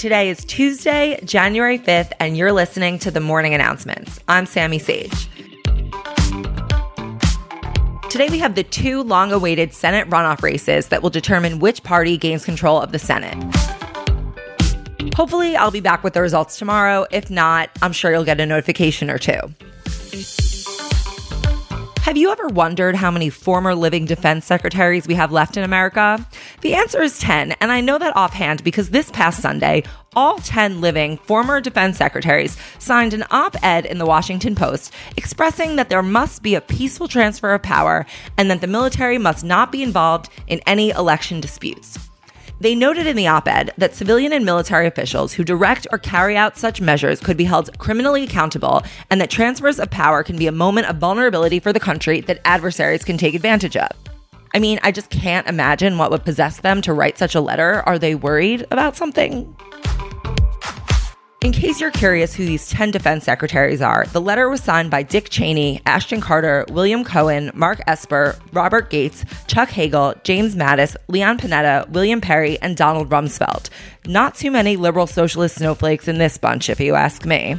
Today is Tuesday, January 5th, and you're listening to the morning announcements. I'm Sami Sage. Today, we have the two long awaited Senate runoff races that will determine which party gains control of the Senate. Hopefully, I'll be back with the results tomorrow. If not, I'm sure you'll get a notification or two. Have you ever wondered how many former living defense secretaries we have left in America? The answer is 10, and I know that offhand because this past Sunday, all 10 living former defense secretaries signed an op ed in the Washington Post expressing that there must be a peaceful transfer of power and that the military must not be involved in any election disputes. They noted in the op ed that civilian and military officials who direct or carry out such measures could be held criminally accountable, and that transfers of power can be a moment of vulnerability for the country that adversaries can take advantage of. I mean, I just can't imagine what would possess them to write such a letter. Are they worried about something? In case you're curious who these 10 defense secretaries are, the letter was signed by Dick Cheney, Ashton Carter, William Cohen, Mark Esper, Robert Gates, Chuck Hagel, James Mattis, Leon Panetta, William Perry, and Donald Rumsfeld. Not too many liberal socialist snowflakes in this bunch, if you ask me.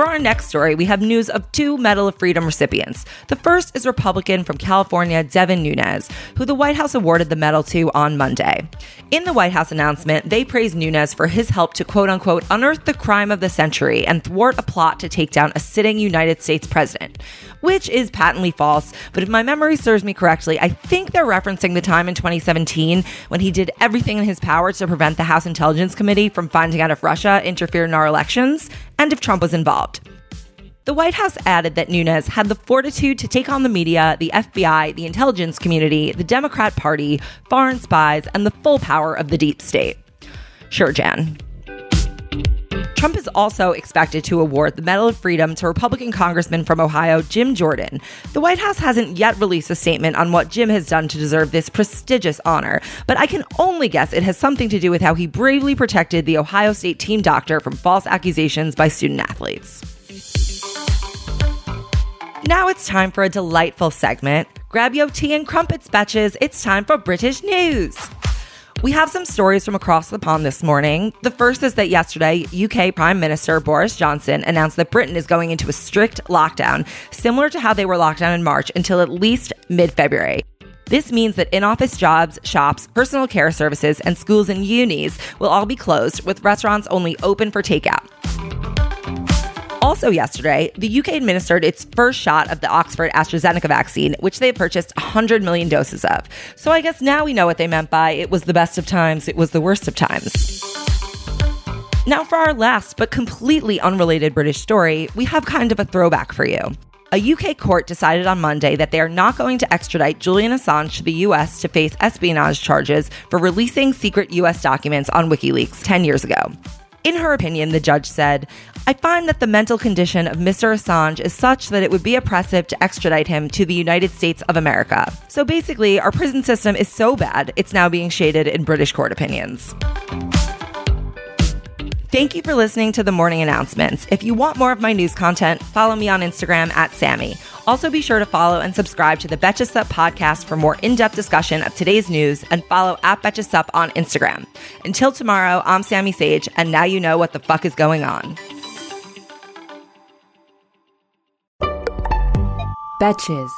For our next story, we have news of two Medal of Freedom recipients. The first is Republican from California, Devin Nunes, who the White House awarded the medal to on Monday. In the White House announcement, they praised Nunes for his help to quote unquote unearth the crime of the century and thwart a plot to take down a sitting United States president, which is patently false. But if my memory serves me correctly, I think they're referencing the time in 2017 when he did everything in his power to prevent the House Intelligence Committee from finding out if Russia interfered in our elections and if Trump was involved. The White House added that Nunes had the fortitude to take on the media, the FBI, the intelligence community, the Democrat Party, foreign spies, and the full power of the deep state. Sure, Jan. Trump is also expected to award the Medal of Freedom to Republican Congressman from Ohio, Jim Jordan. The White House hasn't yet released a statement on what Jim has done to deserve this prestigious honor, but I can only guess it has something to do with how he bravely protected the Ohio State team doctor from false accusations by student athletes. Now it's time for a delightful segment. Grab your tea and crumpets, betches. It's time for British news. We have some stories from across the pond this morning. The first is that yesterday, UK Prime Minister Boris Johnson announced that Britain is going into a strict lockdown, similar to how they were locked down in March until at least mid February. This means that in office jobs, shops, personal care services, and schools and unis will all be closed, with restaurants only open for takeout. Also, yesterday, the UK administered its first shot of the Oxford AstraZeneca vaccine, which they purchased 100 million doses of. So I guess now we know what they meant by it was the best of times, it was the worst of times. Now, for our last but completely unrelated British story, we have kind of a throwback for you. A UK court decided on Monday that they are not going to extradite Julian Assange to the US to face espionage charges for releasing secret US documents on WikiLeaks 10 years ago. In her opinion, the judge said, I find that the mental condition of Mr. Assange is such that it would be oppressive to extradite him to the United States of America. So basically, our prison system is so bad, it's now being shaded in British court opinions. Thank you for listening to the morning announcements. If you want more of my news content, follow me on Instagram at Sammy. Also, be sure to follow and subscribe to the Betches Sup podcast for more in depth discussion of today's news and follow at Betches Sup on Instagram. Until tomorrow, I'm Sami Sage, and now you know what the fuck is going on. Betches.